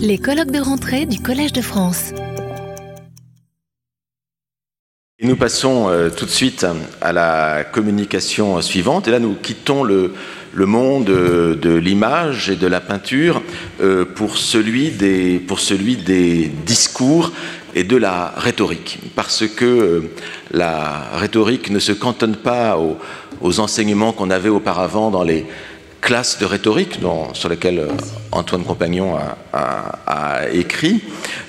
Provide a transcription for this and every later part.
Les colloques de rentrée du Collège de France. Nous passons euh, tout de suite à la communication suivante. Et là, nous quittons le, le monde de l'image et de la peinture euh, pour, celui des, pour celui des discours et de la rhétorique. Parce que euh, la rhétorique ne se cantonne pas aux enseignements qu'on avait auparavant dans les classe de rhétorique sur laquelle euh, Antoine Compagnon a, écrit,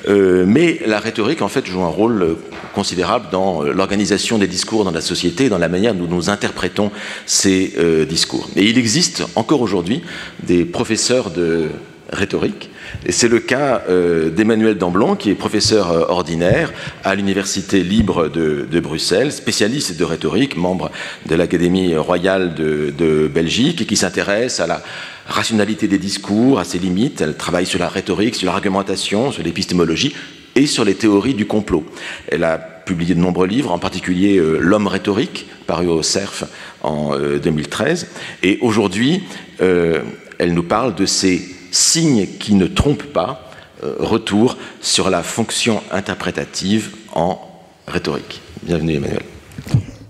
euh, mais la rhétorique en fait joue un rôle considérable dans l'organisation des discours dans la société dans la manière dont nous interprétons ces euh, discours. Et il existe encore aujourd'hui des professeurs de rhétorique c'est le cas euh, d'Emmanuel Damblon, qui est professeur euh, ordinaire à l'Université libre de, Bruxelles, spécialiste de rhétorique, membre de l'Académie royale de, Belgique, et qui s'intéresse à la rationalité des discours, à ses limites. Elle travaille sur la rhétorique, sur l'argumentation, sur l'épistémologie et sur les théories du complot. Elle a publié de nombreux livres, en particulier euh, L'homme rhétorique, paru au CERF en 2013. Et aujourd'hui, elle nous parle de ces signe qui ne trompe pas, euh, retour sur la fonction interprétative en rhétorique. Bienvenue Emmanuel.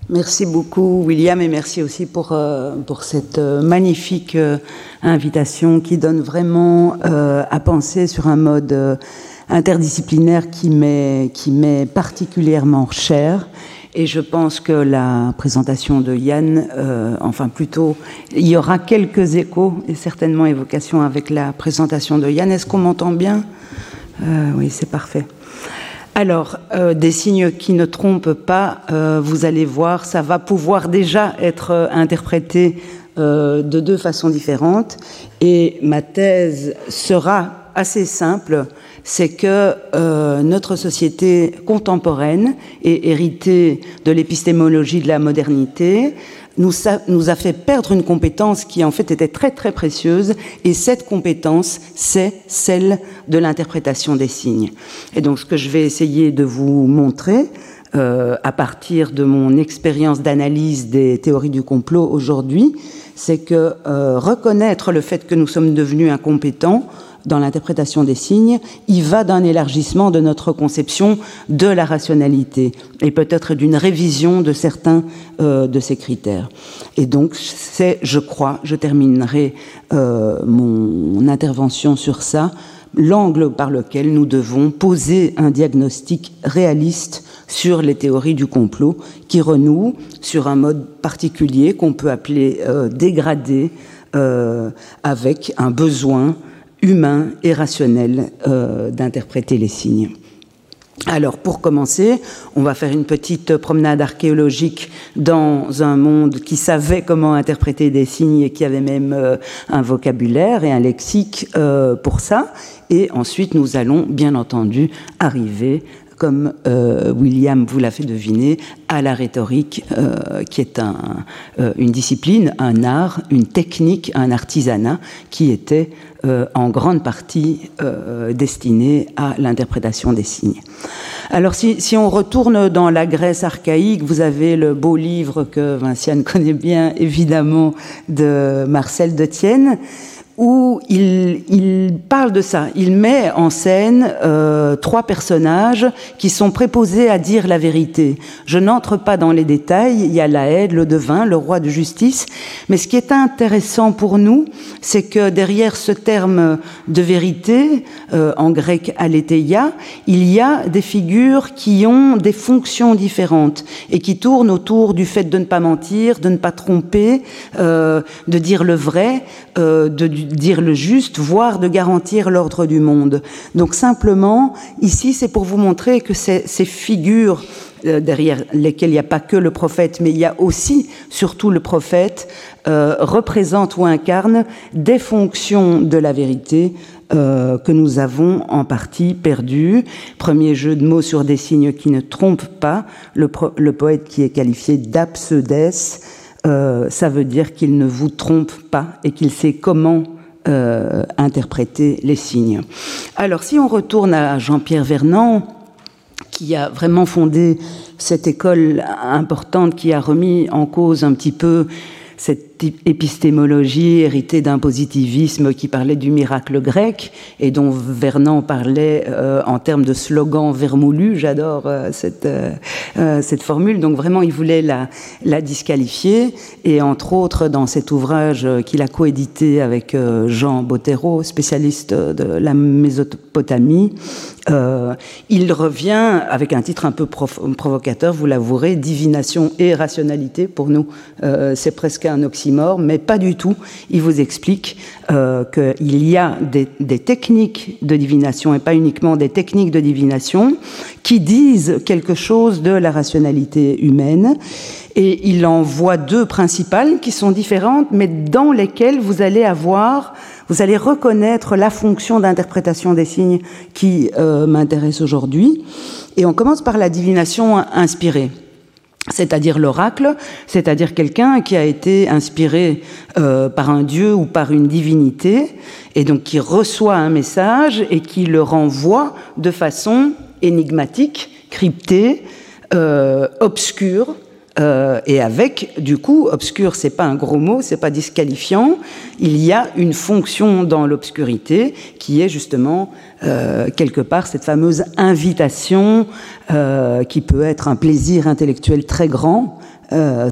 Merci beaucoup William et merci aussi pour, euh, pour cette euh, magnifique invitation qui donne vraiment à penser sur un mode interdisciplinaire qui m'est particulièrement cher et je pense que la présentation de Yann, euh, enfin plutôt, il y aura quelques échos et certainement évocations avec la présentation de Yann. Est-ce qu'on m'entend bien? Euh, Oui, c'est parfait. Alors, euh, des signes qui ne trompent pas, vous allez voir, ça va pouvoir déjà être interprété de deux façons différentes. Et ma thèse sera assez simple c'est que euh, notre société contemporaine et héritée de l'épistémologie de la modernité nous a, fait perdre une compétence qui en fait était très très précieuse et cette compétence c'est celle de l'interprétation des signes. Et donc ce que je vais essayer de vous montrer euh, à partir de mon expérience d'analyse des théories du complot aujourd'hui, c'est que euh, reconnaître le fait que nous sommes devenus incompétents dans l'interprétation des signes, il va d'un élargissement de notre conception de la rationalité et peut-être d'une révision de certains euh, de ces critères. Et donc, c'est, je crois, je terminerai euh, mon intervention sur ça, l'angle par lequel nous devons poser un diagnostic réaliste sur les théories du complot qui renouent sur un mode particulier qu'on peut appeler euh, dégradé avec un besoin humain et rationnel euh, d'interpréter les signes. Alors, pour commencer, on va faire une petite promenade archéologique dans un monde qui savait comment interpréter des signes et qui avait même euh, un vocabulaire et un lexique euh, pour ça. Et ensuite, nous allons, bien entendu, arriver comme euh, William vous l'a fait deviner, à la rhétorique, euh, qui est euh, une discipline, un art, une technique, un artisanat qui était en grande partie destiné à l'interprétation des signes. Alors si, si, on retourne dans la Grèce archaïque, vous avez le beau livre que Vinciane connaît bien, évidemment, de Marcel de Tienne où il, il, parle de ça. Il met en scène euh, trois personnages qui sont préposés à dire la vérité. Je n'entre pas dans les détails. Il y a la aide, le devin, le roi de justice. Mais ce qui est intéressant pour nous, c'est que derrière ce terme de vérité, euh, en grec aletheia, il y a des figures qui ont des fonctions différentes et qui tournent autour du fait de ne pas mentir, de ne pas tromper, euh, de dire le vrai, euh, de dire le juste, voire de garantir l'ordre du monde. Donc simplement, ici, c'est pour vous montrer que ces, figures euh, derrière lesquelles il n'y a pas que le prophète, mais il y a aussi, surtout le prophète, euh, représentent ou incarnent des fonctions de la vérité euh, que nous avons en partie perdues. Premier jeu de mots sur des signes qui ne trompent pas, le, poète qui est qualifié d'abseudes, ça veut dire qu'il ne vous trompe pas et qu'il sait comment euh, interpréter les signes. Alors si on retourne à Jean-Pierre Vernant, qui a vraiment fondé cette école importante, qui a remis en cause un petit peu cette épistémologie héritée d'un positivisme qui parlait du miracle grec et dont Vernon parlait euh, en termes de slogan vermoulu. J'adore euh, cette, euh, cette formule. Donc vraiment, il voulait la, la disqualifier. Et entre autres, dans cet ouvrage qu'il a coédité avec Jean Bottero, spécialiste de la Mésopotamie, il revient avec un titre un peu provocateur, vous l'avouerez, Divination et rationalité. Pour nous, c'est presque un oxymore, mais pas du tout. Il vous explique euh, qu'il y a des, techniques de divination, et pas uniquement des techniques de divination, qui disent quelque chose de la rationalité humaine. Et il en voit deux principales qui sont différentes, mais dans lesquelles vous allez avoir, vous allez reconnaître la fonction d'interprétation des signes qui euh, m'intéresse aujourd'hui. Et on commence par la divination inspirée c'est-à-dire l'oracle, c'est-à-dire quelqu'un qui a été inspiré euh, par un dieu ou par une divinité, et donc qui reçoit un message et qui le renvoie de façon énigmatique, cryptée, euh, obscure, euh, et avec, du coup, obscur, c'est pas un gros mot, c'est pas disqualifiant. Il y a une fonction dans l'obscurité qui est justement euh, quelque part cette fameuse invitation euh, qui peut être un plaisir intellectuel très grand,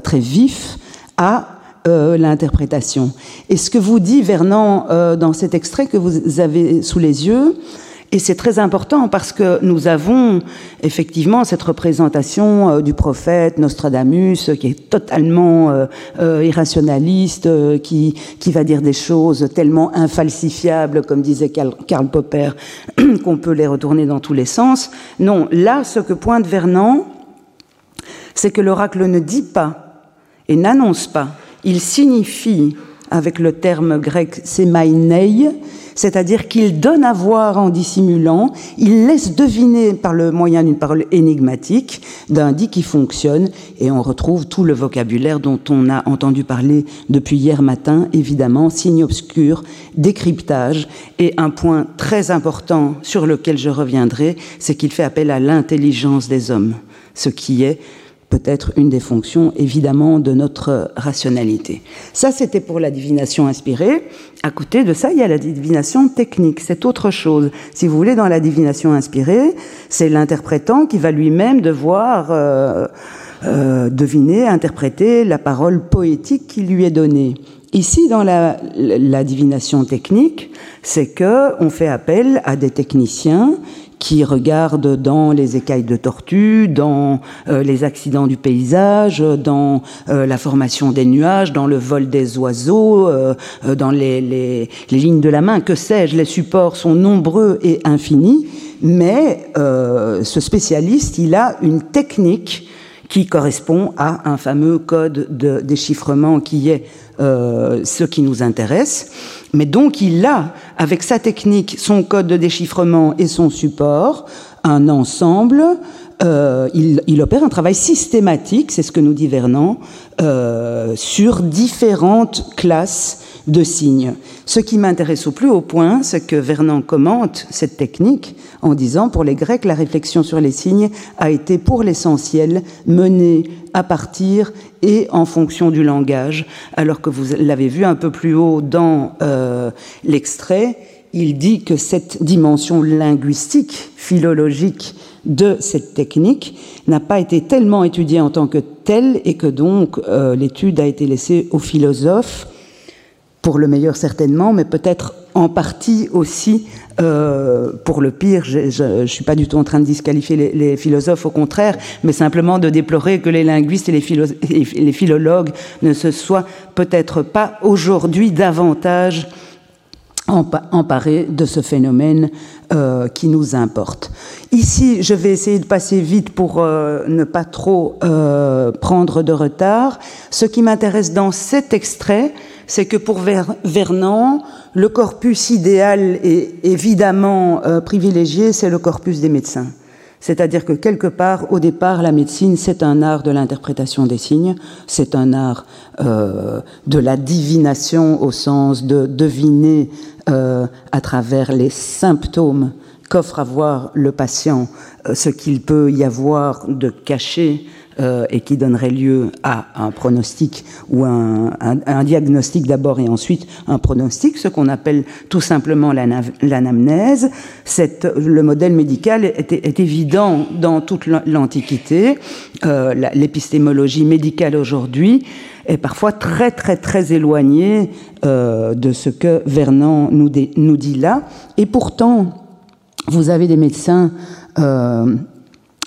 très vif, à l'interprétation. Et ce que vous dit Vernon dans cet extrait que vous avez sous les yeux, et c'est très important parce que nous avons effectivement cette représentation euh, du prophète Nostradamus qui est totalement euh, euh, irrationaliste, qui, qui va dire des choses tellement infalsifiables, comme disait Karl Popper, qu'on peut les retourner dans tous les sens. Non, là, ce que pointe Vernon, c'est que l'oracle ne dit pas et n'annonce pas, il signifie avec le terme grec semainei, c'est-à-dire qu'il donne à voir en dissimulant, il laisse deviner par le moyen d'une parole énigmatique, d'un dit qui fonctionne, et on retrouve tout le vocabulaire dont on a entendu parler depuis hier matin, évidemment, signe obscur, décryptage, et un point très important sur lequel je reviendrai, c'est qu'il fait appel à l'intelligence des hommes, ce qui est peut-être une des fonctions évidemment de notre rationalité. Ça, c'était pour la divination inspirée. À côté de ça, il y a la divination technique. C'est autre chose. Si vous voulez, dans la divination inspirée, c'est l'interprétant qui va lui-même devoir euh, euh, deviner, interpréter la parole poétique qui lui est donnée. Ici, dans la, la divination technique, c'est que on fait appel à des techniciens qui regarde dans les écailles de tortue, dans euh, les accidents du paysage, dans euh, la formation des nuages, dans le vol des oiseaux, euh, dans les, lignes de la main, que sais-je, les supports sont nombreux et infinis, mais ce spécialiste, il a une technique qui correspond à un fameux code de déchiffrement qui est ce qui nous intéresse. Mais donc il a, avec sa technique, son code de déchiffrement et son support, un ensemble. Euh, il, il, opère un travail systématique, c'est ce que nous dit Vernon, euh, sur différentes classes de signes. Ce qui m'intéresse au plus haut point, c'est que Vernon commente cette technique en disant pour les Grecs, la réflexion sur les signes a été pour l'essentiel menée à partir et en fonction du langage, alors que vous l'avez vu un peu plus haut dans euh, l'extrait, il dit que cette dimension linguistique, philologique de cette technique n'a pas été tellement étudiée en tant que telle et que donc euh, l'étude a été laissée aux philosophes pour le meilleur certainement, mais peut-être en partie aussi euh, pour le pire. Je ne suis pas du tout en train de disqualifier les, philosophes, au contraire, mais simplement de déplorer que les linguistes et les philologues ne se soient peut-être pas aujourd'hui davantage emparés de ce phénomène euh, qui nous importe. Ici, je vais essayer de passer vite pour euh, ne pas trop euh, prendre de retard. Ce qui m'intéresse dans cet extrait, c'est que pour Vernon, le corpus idéal et évidemment euh, privilégié, c'est le corpus des médecins. C'est-à-dire que quelque part, au départ, la médecine, c'est un art de l'interprétation des signes, c'est un art euh, de la divination au sens de deviner euh, à travers les symptômes qu'offre à voir le patient, ce qu'il peut y avoir de caché euh, et qui donnerait lieu à un pronostic ou un, diagnostic d'abord et ensuite un pronostic, ce qu'on appelle tout simplement l'anamnèse. Le modèle médical est, évident dans toute l'Antiquité. Euh, L'épistémologie médicale aujourd'hui est parfois très très très éloignée euh, de ce que Vernon nous, dit là. Et pourtant, vous avez des médecins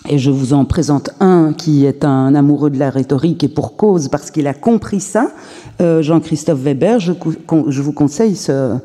et je vous en présente un qui est un amoureux de la rhétorique et pour cause, parce qu'il a compris ça, euh, Jean-Christophe Weber. Je, vous conseille ce,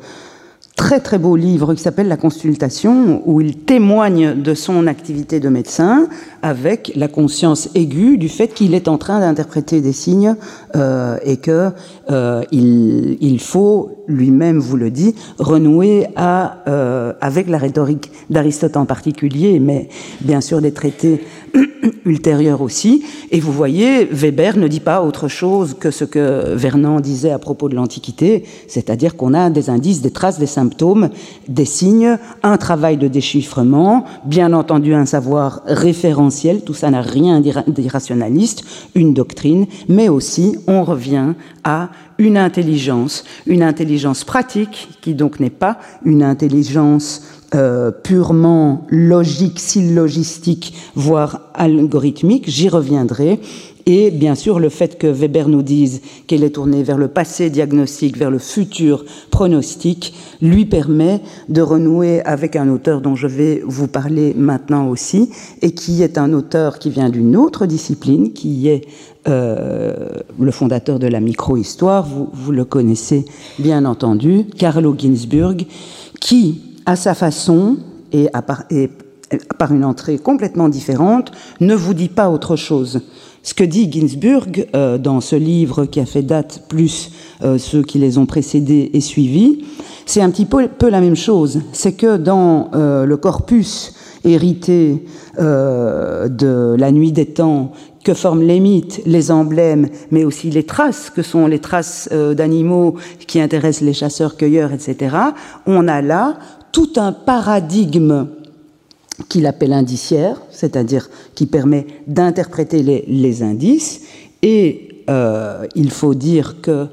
très très beau livre qui s'appelle La consultation, où il témoigne de son activité de médecin avec la conscience aiguë du fait qu'il est en train d'interpréter des signes euh, et que euh, il, il, faut lui-même vous le dit renouer euh, avec la rhétorique d'Aristote en particulier, mais bien sûr des traités ultérieurs aussi. Et vous voyez, Weber ne dit pas autre chose que ce que Vernon disait à propos de l'Antiquité, c'est-à-dire qu'on a des indices, des traces, des symptômes, des signes, un travail de déchiffrement, bien entendu un savoir référentiel, tout ça n'a rien d'irrationaliste, une doctrine, mais aussi on revient à une intelligence, une intelligence pratique qui donc n'est pas une intelligence euh, purement logique, syllogistique, voire algorithmique, j'y reviendrai. Et bien sûr, le fait que Weber nous dise qu'elle est tournée vers le passé diagnostique, vers le futur pronostic, lui permet de renouer avec un auteur dont je vais vous parler maintenant aussi, et qui est un auteur qui vient d'une autre discipline, qui est euh, le fondateur de la micro-histoire, vous, vous le connaissez bien entendu, Carlo Ginzburg, qui à sa façon et, par une entrée complètement différente, ne vous dit pas autre chose. Ce que dit Ginsburg euh, dans ce livre qui a fait date plus euh, ceux qui les ont précédés et suivis, c'est un petit peu, la même chose. C'est que dans euh, le corpus hérité de la nuit des temps que forment les mythes, les emblèmes, mais aussi les traces, que sont les traces d'animaux qui intéressent les chasseurs-cueilleurs, etc., on a là tout un paradigme qu'il appelle indiciaire, c'est-à-dire qui permet d'interpréter les, indices. Et euh, il faut dire que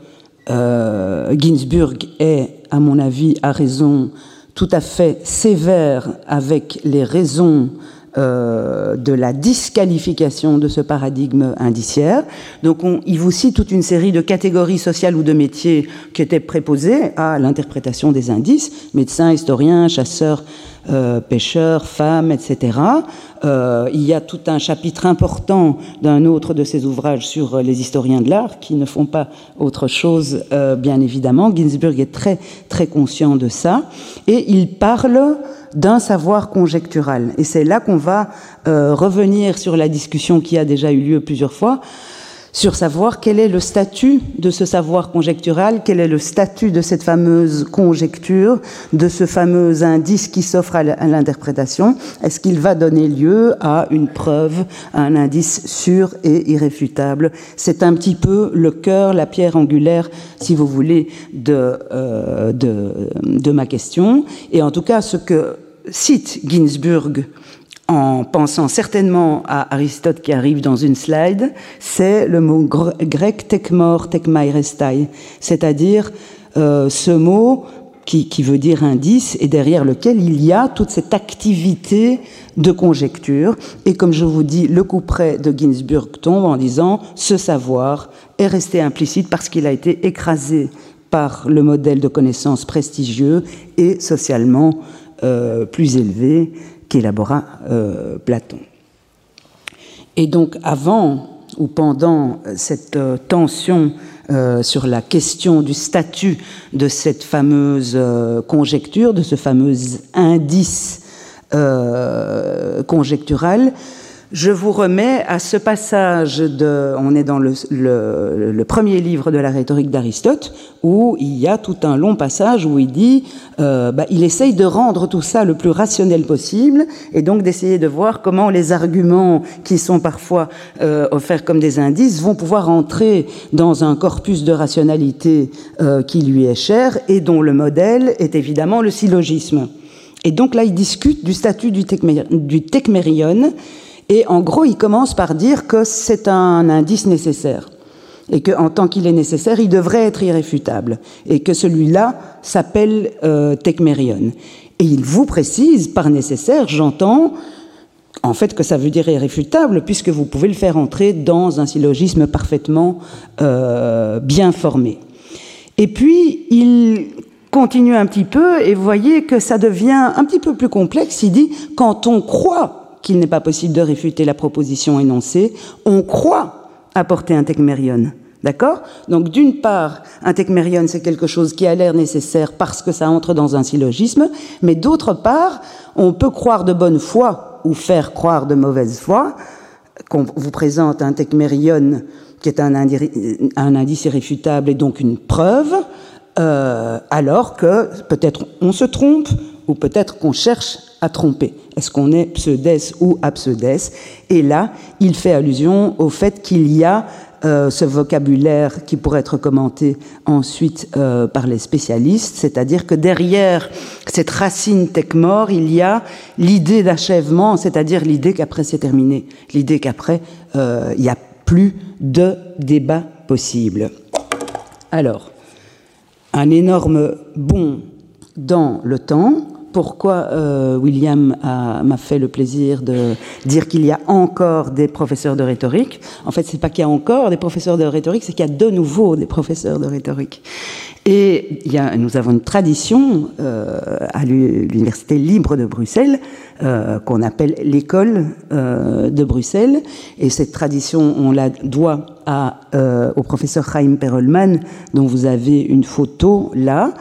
euh, Ginsburg est, à mon avis, à raison, tout à fait sévère avec les raisons euh, de la disqualification de ce paradigme indiciaire. Donc il vous cite toute une série de catégories sociales ou de métiers qui étaient préposés à l'interprétation des indices, médecins, historiens, chasseurs, euh, pêcheurs, femmes, etc. Euh, il y a tout un chapitre important d'un autre de ses ouvrages sur les historiens de l'art qui ne font pas autre chose, bien évidemment. Ginsburg est très très conscient de ça et il parle d'un savoir conjectural. Et c'est là qu'on va euh, revenir sur la discussion qui a déjà eu lieu plusieurs fois, sur savoir quel est le statut de ce savoir conjectural, quel est le statut de cette fameuse conjecture, de ce fameux indice qui s'offre à l'interprétation. Est-ce qu'il va donner lieu à une preuve, à un indice sûr et irréfutable? C'est un petit peu le cœur, la pierre angulaire, si vous voulez, de, euh, de, de ma question. Et en tout cas, ce que cite Ginsburg en pensant certainement à Aristote qui arrive dans une slide, c'est le mot grec tekmor, tekmairestai, c'est-à-dire euh, ce mot qui, veut dire indice et derrière lequel il y a toute cette activité de conjecture. Et comme je vous dis, le coup près de Ginsburg tombe en disant ce savoir est resté implicite parce qu'il a été écrasé par le modèle de connaissance prestigieux et socialement euh, plus élevé qu'élabora euh, Platon. Et donc avant ou pendant cette euh, tension sur la question du statut de cette fameuse conjecture, de ce fameux indice conjectural, je vous remets à ce passage de, on est dans le, premier livre de la rhétorique d'Aristote, où il y a tout un long passage où il dit, euh, bah, il essaye de rendre tout ça le plus rationnel possible, et donc d'essayer de voir comment les arguments qui sont parfois euh, offerts comme des indices vont pouvoir entrer dans un corpus de rationalité euh, qui lui est cher et dont le modèle est évidemment le syllogisme. Et donc là, il discute du statut du, Tecmérion, et en gros, il commence par dire que c'est un indice nécessaire, et qu'en tant qu'il est nécessaire, il devrait être irréfutable, et que celui-là s'appelle euh. Et il vous précise, par nécessaire, j'entends, en fait que ça veut dire irréfutable, puisque vous pouvez le faire entrer dans un syllogisme parfaitement euh, bien formé. Et puis, il continue un petit peu et vous voyez que ça devient un petit peu plus complexe. Il dit, quand on croit qu'il n'est pas possible de réfuter la proposition énoncée, on croit apporter un tecmérion. D'accord? Donc d'une part, un tecmérion, c'est quelque chose qui a l'air nécessaire parce que ça entre dans un syllogisme, mais d'autre part, on peut croire de bonne foi ou faire croire de mauvaise foi qu'on vous présente un tecmérion qui est un indice irréfutable et donc une preuve, euh, alors que peut-être on se trompe ou peut-être qu'on cherche à tromper. Est-ce qu'on est pseudès ou abseudes? Et là, il fait allusion au fait qu'il y a euh, ce vocabulaire qui pourrait être commenté ensuite euh, par les spécialistes, c'est-à-dire que derrière cette racine tech-mort, il y a l'idée d'achèvement, c'est-à-dire l'idée qu'après c'est terminé, l'idée qu'après il n'y a plus de débat possible. Alors, un énorme bond dans le temps. Pourquoi euh, William m'a fait le plaisir de dire qu'il y a encore des professeurs de rhétorique En fait, c'est pas qu'il y a encore des professeurs de rhétorique, c'est qu'il y a de nouveau des professeurs de rhétorique. Et nous avons une tradition euh, à l'Université libre de Bruxelles euh, qu'on appelle l'école de Bruxelles. Et cette tradition, on la doit au professeur Chaim Perelman, dont vous avez une photo là.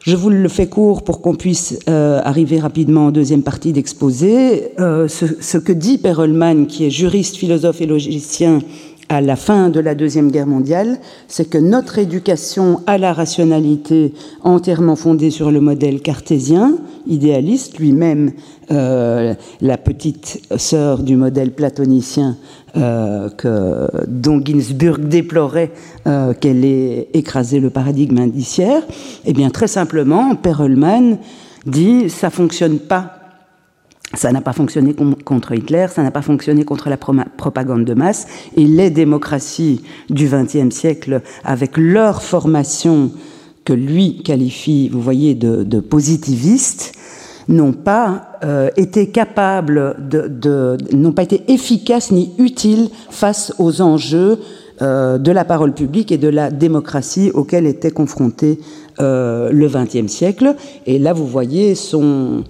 Je vous le fais court pour qu'on puisse euh, arriver rapidement en deuxième partie d'exposé. Euh, ce, ce, que dit Perelman, qui est juriste, philosophe et logicien à la fin de la Deuxième Guerre mondiale, c'est que notre éducation à la rationalité entièrement fondée sur le modèle cartésien, idéaliste, lui-même euh, la petite sœur du modèle platonicien euh, que, dont Ginsburg déplorait euh, qu'elle ait écrasé le paradigme indiciaire, eh bien très simplement, Perelman dit ça fonctionne pas ça n'a pas fonctionné contre Hitler, ça n'a pas fonctionné contre la propagande de masse, et les démocraties du XXe siècle, avec leur formation que lui qualifie, vous voyez, de, de positivistes, n'ont pas euh, été capables de, n'ont pas été efficaces ni utiles face aux enjeux euh, de la parole publique et de la démocratie auxquels était confronté euh, le XXe siècle. Et là, vous voyez son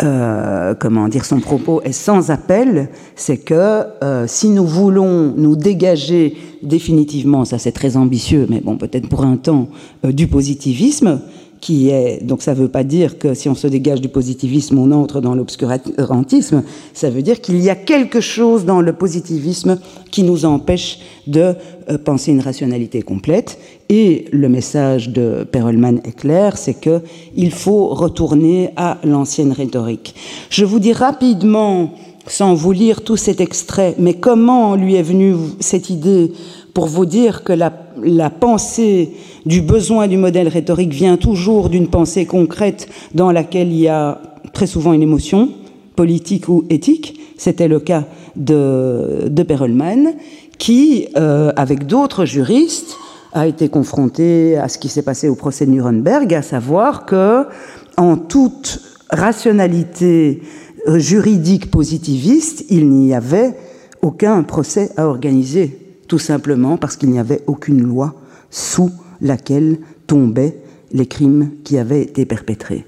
euh, comment dire, son propos est sans appel, c'est que euh, si nous voulons nous dégager définitivement, ça c'est très ambitieux, mais bon, peut-être pour un temps, euh, du positivisme, qui est donc ça ne veut pas dire que si on se dégage du positivisme, on entre dans l'obscurantisme. Ça veut dire qu'il y a quelque chose dans le positivisme qui nous empêche de euh, penser une rationalité complète. Et le message de Perelman est clair, c'est que il faut retourner à l'ancienne rhétorique. Je vous dis rapidement, sans vous lire tout cet extrait, mais comment lui est venue cette idée pour vous dire que la, pensée du besoin du modèle rhétorique vient toujours d'une pensée concrète dans laquelle il y a très souvent une émotion politique ou éthique. C'était le cas de, Perelman, qui, euh, avec d'autres juristes, a été confronté à ce qui s'est passé au procès de Nuremberg, à savoir que, en toute rationalité juridique positiviste, il n'y avait aucun procès à organiser tout simplement parce qu'il n'y avait aucune loi sous laquelle tombaient les crimes qui avaient été perpétrés.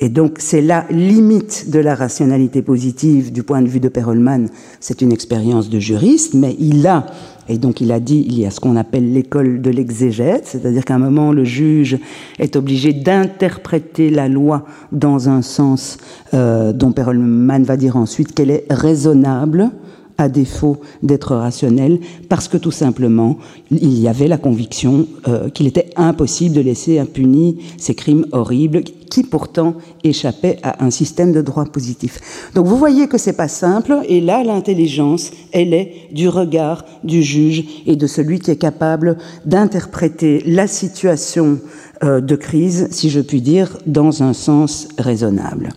Et donc c'est la limite de la rationalité positive du point de vue de Perelman. C'est une expérience de juriste, mais il a, et donc il a dit, il y a ce qu'on appelle l'école de l'exégète, c'est-à-dire qu'à un moment le juge est obligé d'interpréter la loi dans un sens euh, dont Perelman va dire ensuite qu'elle est raisonnable à défaut d'être rationnel, parce que tout simplement, il y avait la conviction euh, qu'il était impossible de laisser impunis ces crimes horribles qui pourtant échappaient à un système de droit positif. Donc vous voyez que c'est pas simple, et là l'intelligence, elle est du regard du juge et de celui qui est capable d'interpréter la situation euh, de crise, si je puis dire, dans un sens raisonnable.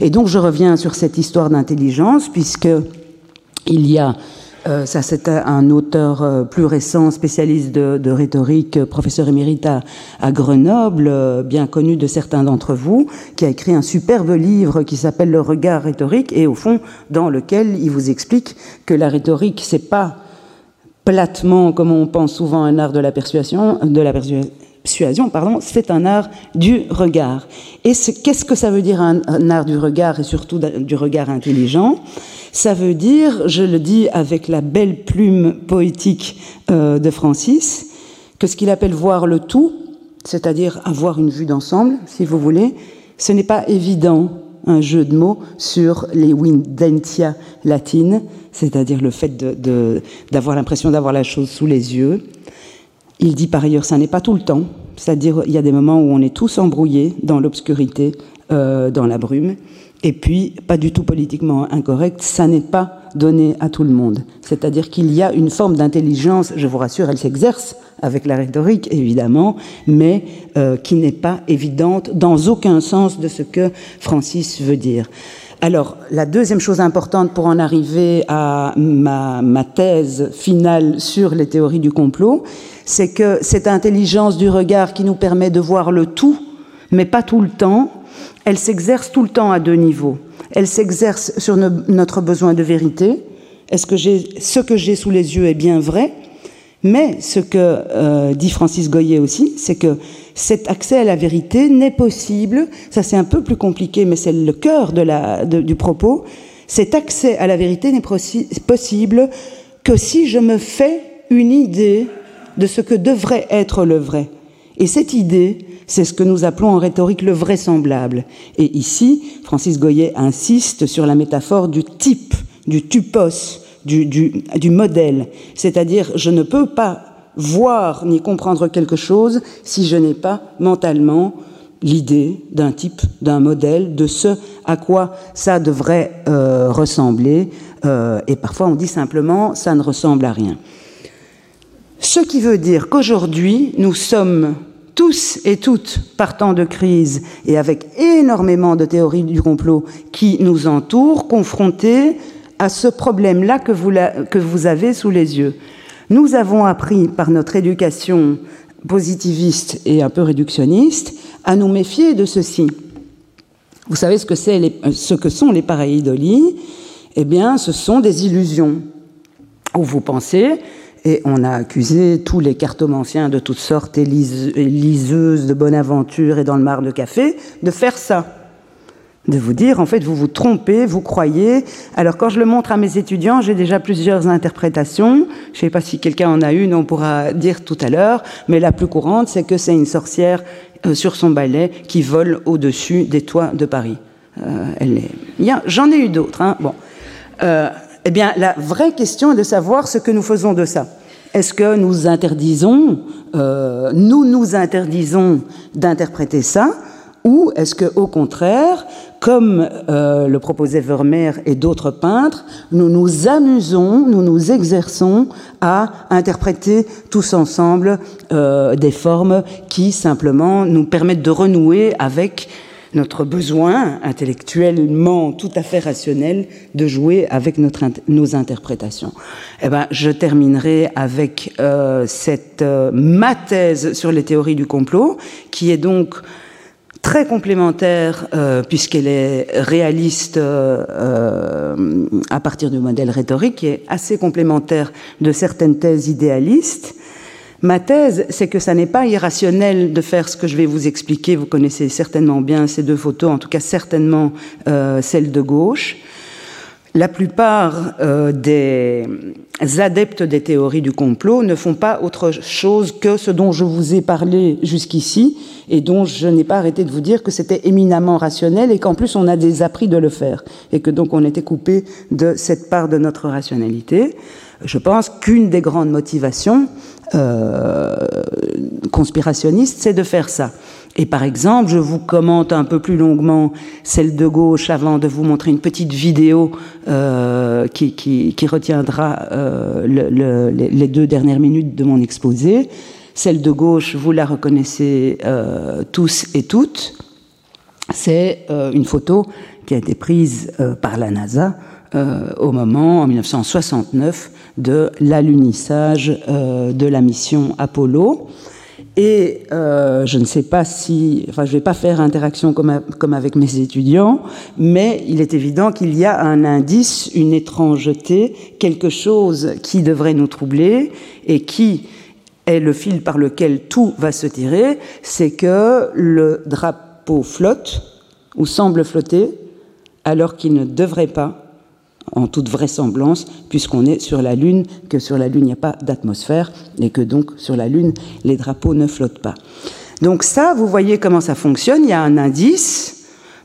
Et donc je reviens sur cette histoire d'intelligence, puisque il y a, euh, ça c'est un auteur euh, plus récent, spécialiste de, rhétorique, professeur émérite à, Grenoble, euh, bien connu de certains d'entre vous, qui a écrit un superbe livre qui s'appelle Le regard rhétorique, et au fond, dans lequel il vous explique que la rhétorique, c'est pas platement, comme on pense souvent, un art de la persuasion, de la persuasion, pardon, c'est un art du regard. Et qu'est-ce que ça veut dire un, art du regard et surtout du regard intelligent? Ça veut dire, je le dis avec la belle plume poétique euh, de Francis, que ce qu'il appelle voir le tout, c'est-à-dire avoir une vue d'ensemble, si vous voulez, ce n'est pas évident un jeu de mots sur les windentia latines, c'est-à-dire le fait d'avoir l'impression d'avoir la chose sous les yeux. Il dit par ailleurs, ça n'est pas tout le temps, c'est-à-dire il y a des moments où on est tous embrouillés dans l'obscurité, euh, dans la brume. Et puis, pas du tout politiquement incorrect, ça n'est pas donné à tout le monde. C'est-à-dire qu'il y a une forme d'intelligence, je vous rassure, elle s'exerce avec la rhétorique, évidemment, mais euh, qui n'est pas évidente dans aucun sens de ce que Francis veut dire. Alors, la deuxième chose importante pour en arriver à ma, thèse finale sur les théories du complot, c'est que cette intelligence du regard qui nous permet de voir le tout, mais pas tout le temps, elle s'exerce tout le temps à deux niveaux. Elle s'exerce sur notre besoin de vérité. Est-ce que ce que j'ai sous les yeux est bien vrai? Mais ce que euh, dit Francis Goyer aussi, c'est que cet accès à la vérité n'est possible, ça c'est un peu plus compliqué, mais c'est le cœur du propos, cet accès à la vérité n'est possible que si je me fais une idée de ce que devrait être le vrai. Et cette idée, c'est ce que nous appelons en rhétorique le vraisemblable. Et ici, Francis Goyer insiste sur la métaphore du type, du tupos, du, du, modèle. C'est-à-dire, je ne peux pas voir ni comprendre quelque chose si je n'ai pas mentalement l'idée d'un type, d'un modèle, de ce à quoi ça devrait euh, ressembler. Euh, et parfois on dit simplement ça ne ressemble à rien. Ce qui veut dire qu'aujourd'hui, nous sommes tous et toutes partant de crise et avec énormément de théories du complot qui nous entourent, confrontés à ce problème-là que vous, que vous avez sous les yeux. Nous avons appris par notre éducation positiviste et un peu réductionniste à nous méfier de ceci. Vous savez ce que, ce que sont les pareidolies Eh bien, ce sont des illusions où vous pensez et on a accusé tous les cartomanciens de toutes sortes et liseuses de bonne aventure et dans le mar de café de faire ça. De vous dire, en fait, vous vous trompez, vous croyez. Alors, quand je le montre à mes étudiants, j'ai déjà plusieurs interprétations. Je ne sais pas si quelqu'un en a une, on pourra dire tout à l'heure. Mais la plus courante, c'est que c'est une sorcière euh, sur son balai qui vole au-dessus des toits de Paris. Euh, elle est... J'en ai eu d'autres. Hein. Bon. Euh, eh bien, la vraie question est de savoir ce que nous faisons de ça. Est-ce que nous interdisons, nous nous interdisons d'interpréter ça, ou est-ce que, au contraire, comme euh, le proposait Vermeer et d'autres peintres, nous nous amusons, nous nous exerçons à interpréter tous ensemble euh, des formes qui simplement nous permettent de renouer avec notre besoin intellectuellement tout à fait rationnel de jouer avec notre, nos interprétations. Eh ben, je terminerai avec euh, cette euh, ma thèse sur les théories du complot, qui est donc très complémentaire euh, puisqu'elle est réaliste euh, à partir du modèle rhétorique, est assez complémentaire de certaines thèses idéalistes. Ma thèse, c'est que ça n'est pas irrationnel de faire ce que je vais vous expliquer. Vous connaissez certainement bien ces deux photos, en tout cas certainement euh, celle de gauche. La plupart euh, des adeptes des théories du complot ne font pas autre chose que ce dont je vous ai parlé jusqu'ici et dont je n'ai pas arrêté de vous dire que c'était éminemment rationnel et qu'en plus on a des appris de le faire et que donc on était coupé de cette part de notre rationalité. Je pense qu'une des grandes motivations euh, conspirationnistes, c'est de faire ça. Et par exemple, je vous commente un peu plus longuement celle de gauche avant de vous montrer une petite vidéo euh, qui, qui, qui, retiendra euh, le, le, les deux dernières minutes de mon exposé. Celle de gauche, vous la reconnaissez euh, tous et toutes. C'est euh, une photo qui a été prise euh, par la NASA au moment, en 1969, de l'alunissage de la mission Apollo. Et euh, je ne sais pas si, enfin, je ne vais pas faire interaction comme, comme, avec mes étudiants, mais il est évident qu'il y a un indice, une étrangeté, quelque chose qui devrait nous troubler et qui est le fil par lequel tout va se tirer, c'est que le drapeau flotte ou semble flotter alors qu'il ne devrait pas en toute vraisemblance, puisqu'on est sur la Lune, que sur la Lune il n'y a pas d'atmosphère, et que donc sur la Lune les drapeaux ne flottent pas. Donc ça, vous voyez comment ça fonctionne, il y a un indice,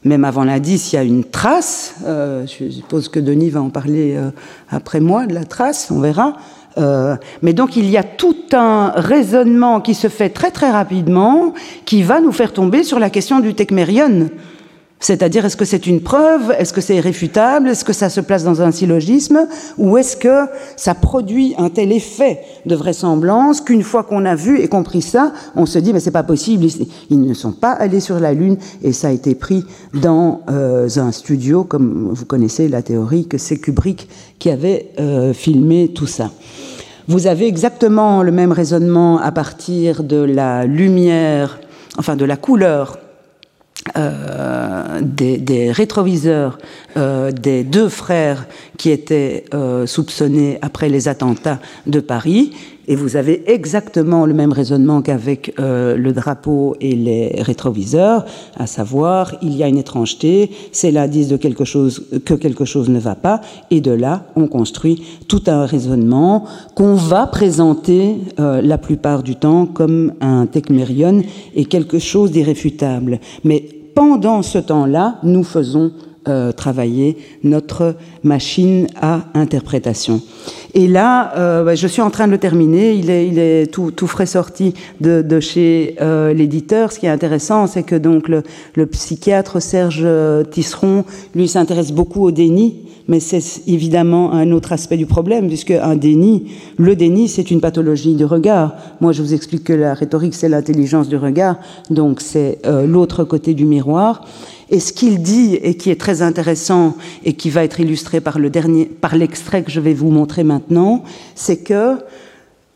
même avant l'indice, il y a une trace, euh, je suppose que Denis va en parler euh, après moi, de la trace, on verra. Euh, mais donc il y a tout un raisonnement qui se fait très très rapidement, qui va nous faire tomber sur la question du Tecmérion. C'est-à-dire, est-ce que c'est une preuve? Est-ce que c'est irréfutable Est-ce que ça se place dans un syllogisme? Ou est-ce que ça produit un tel effet de vraisemblance qu'une fois qu'on a vu et compris ça, on se dit, mais c'est pas possible, ils ne sont pas allés sur la Lune, et ça a été pris dans euh, un studio, comme vous connaissez la théorie, que c'est Kubrick qui avait euh, filmé tout ça. Vous avez exactement le même raisonnement à partir de la lumière, enfin de la couleur euh, des, rétroviseurs euh, des deux frères qui étaient euh, soupçonnés après les attentats de Paris. Et vous avez exactement le même raisonnement qu'avec euh, le drapeau et les rétroviseurs, à savoir, il y a une étrangeté, c'est l'indice de quelque chose que quelque chose ne va pas, et de là, on construit tout un raisonnement qu'on va présenter euh, la plupart du temps comme un tecmérion et quelque chose d'irréfutable. Mais pendant ce temps-là, nous faisons euh, travailler notre machine à interprétation. Et là, euh, je suis en train de le terminer. Il est, il est tout, tout frais sorti de, de chez euh, l'éditeur. Ce qui est intéressant, c'est que donc le, le psychiatre Serge Tisseron, lui, s'intéresse beaucoup au déni mais c'est évidemment un autre aspect du problème, puisque un déni, le déni, c'est une pathologie du regard. Moi, je vous explique que la rhétorique, c'est l'intelligence du regard, donc c'est euh, l'autre côté du miroir. Et ce qu'il dit, et qui est très intéressant, et qui va être illustré par le dernier, par l'extrait que je vais vous montrer maintenant, c'est que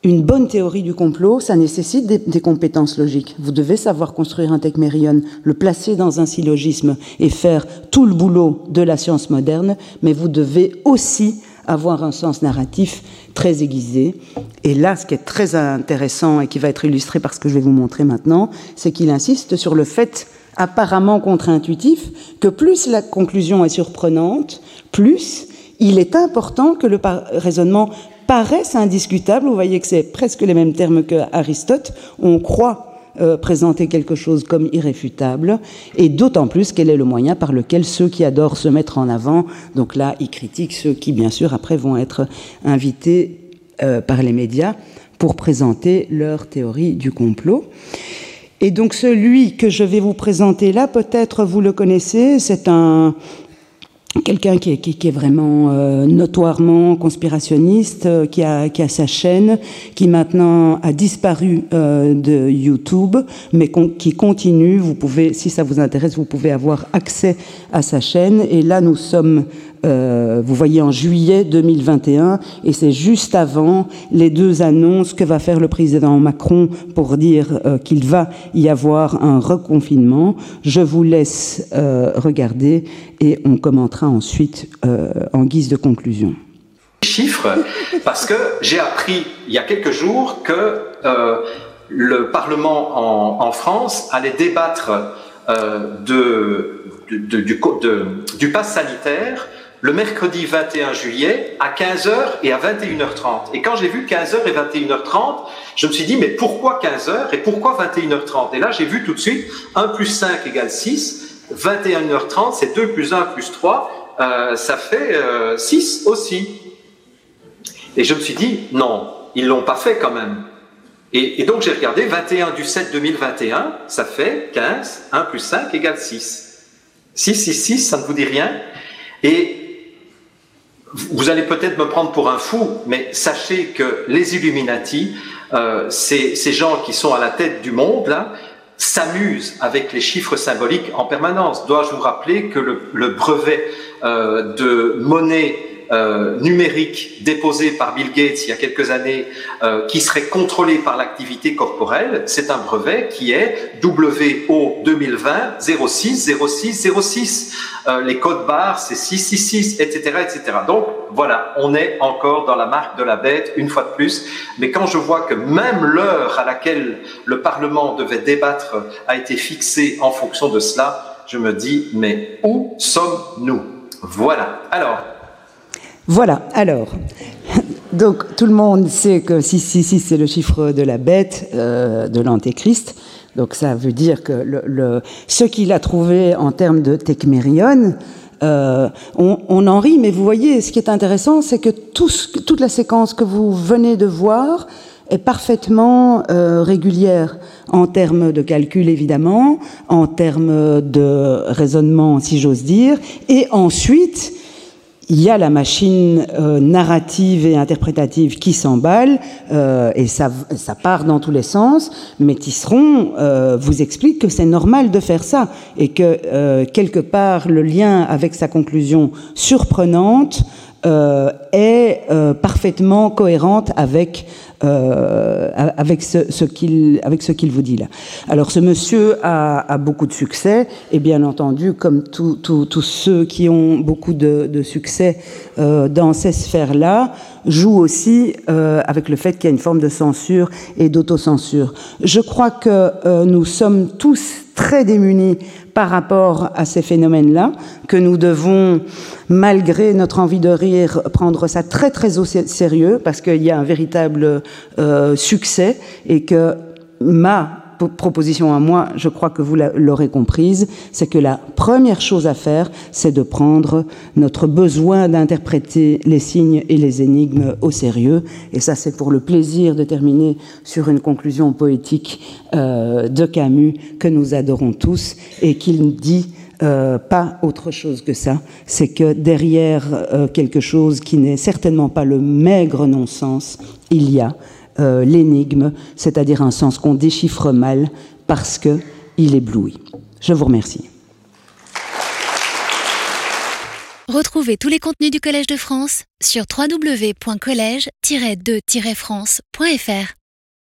une bonne théorie du complot, ça nécessite des, compétences logiques. Vous devez savoir construire un techmérion, le placer dans un syllogisme et faire tout le boulot de la science moderne, mais vous devez aussi avoir un sens narratif très aiguisé. Et là, ce qui est très intéressant et qui va être illustré par ce que je vais vous montrer maintenant, c'est qu'il insiste sur le fait apparemment contre-intuitif que plus la conclusion est surprenante, plus il est important que le raisonnement paraissent indiscutables. Vous voyez que c'est presque les mêmes termes que Aristote. On croit euh, présenter quelque chose comme irréfutable, et d'autant plus quel est le moyen par lequel ceux qui adorent se mettre en avant, donc là, ils critiquent ceux qui, bien sûr, après vont être invités euh, par les médias pour présenter leur théorie du complot. Et donc celui que je vais vous présenter là, peut-être vous le connaissez, c'est un, quelqu'un qui est, qui, qui est, vraiment euh, notoirement conspirationniste, euh, qui, a, qui a sa chaîne, qui maintenant a disparu euh, de YouTube, mais qui continue. Vous pouvez, si ça vous intéresse, vous pouvez avoir accès à sa chaîne. Et là, nous sommes euh, vous voyez en juillet 2021, et c'est juste avant les deux annonces que va faire le président Macron pour dire euh, qu'il va y avoir un reconfinement. Je vous laisse euh, regarder et on commentera ensuite euh, en guise de conclusion. Chiffres, parce que j'ai appris il y a quelques jours que euh, le Parlement en, France allait débattre de, de, du, du pass sanitaire le mercredi 21 juillet à 15h et à 21h30. Et quand j'ai vu 15h et 21h30, je me suis dit, mais pourquoi 15h et pourquoi 21h30 Et là, j'ai vu tout de suite 1 plus 5 égale 6, 21h30, c'est 2 plus 1 plus 3, euh, ça fait 6 euh, aussi. Et je me suis dit, non, ils l'ont pas fait quand même. Et, donc j'ai regardé 21 du 7 2021, ça fait 15, 1 plus 5 égale 6. 6, 6, 6, ça ne vous dit rien Et vous allez peut-être me prendre pour un fou, mais sachez que les Illuminati, euh, ces, gens qui sont à la tête du monde, là, s'amusent avec les chiffres symboliques en permanence. Dois-je vous rappeler que le, le brevet euh, de monnaie euh, numérique déposé par Bill Gates il y a quelques années, euh, qui serait contrôlé par l'activité corporelle, c'est un brevet qui est WO 2020 06 06 06. les codes barres, c'est 666, etc., etc. Donc voilà, on est encore dans la marque de la bête une fois de plus. Mais quand je vois que même l'heure à laquelle le Parlement devait débattre a été fixée en fonction de cela, je me dis mais où sommes-nous? Voilà. Alors, voilà, alors, donc tout le monde sait que 666 c'est le chiffre de la bête, euh, de l'antéchrist. Donc ça veut dire que ce qu'il a trouvé en termes de Tecmérion, euh, on, en rit, mais vous voyez, ce qui est intéressant, c'est que toute la séquence que vous venez de voir est parfaitement euh, régulière en termes de calcul, évidemment, en termes de raisonnement, si j'ose dire, et ensuite il y a la machine euh, narrative et interprétative qui s'emballe, euh, et ça, ça, part dans tous les sens, mais Tisseron euh, vous explique que c'est normal de faire ça, et que euh, quelque part le lien avec sa conclusion surprenante euh, est parfaitement cohérente avec euh, avec ce, ce qu'il avec ce qu'il vous dit là. Alors ce monsieur a, a, beaucoup de succès et bien entendu comme tous ceux qui ont beaucoup de, de succès euh, dans ces sphères-là joue aussi euh, avec le fait qu'il y a une forme de censure et d'autocensure. Je crois que euh, nous sommes tous très démunis par rapport à ces phénomènes-là, que nous devons, malgré notre envie de rire, prendre ça très très au sérieux, parce qu'il y a un véritable euh, succès et que ma proposition à moi, je crois que vous l'aurez comprise, c'est que la première chose à faire, c'est de prendre notre besoin d'interpréter les signes et les énigmes au sérieux. Et ça, c'est pour le plaisir de terminer sur une conclusion poétique euh, de Camus que nous adorons tous et qu'il dit euh, pas autre chose que ça, c'est que derrière euh, quelque chose qui n'est certainement pas le maigre non-sens, il y a euh, l'énigme, c'est-à-dire un sens qu'on déchiffre mal parce qu'il éblouit. Je vous remercie. Retrouvez tous les contenus du Collège de France sur www.colège-2-france.fr.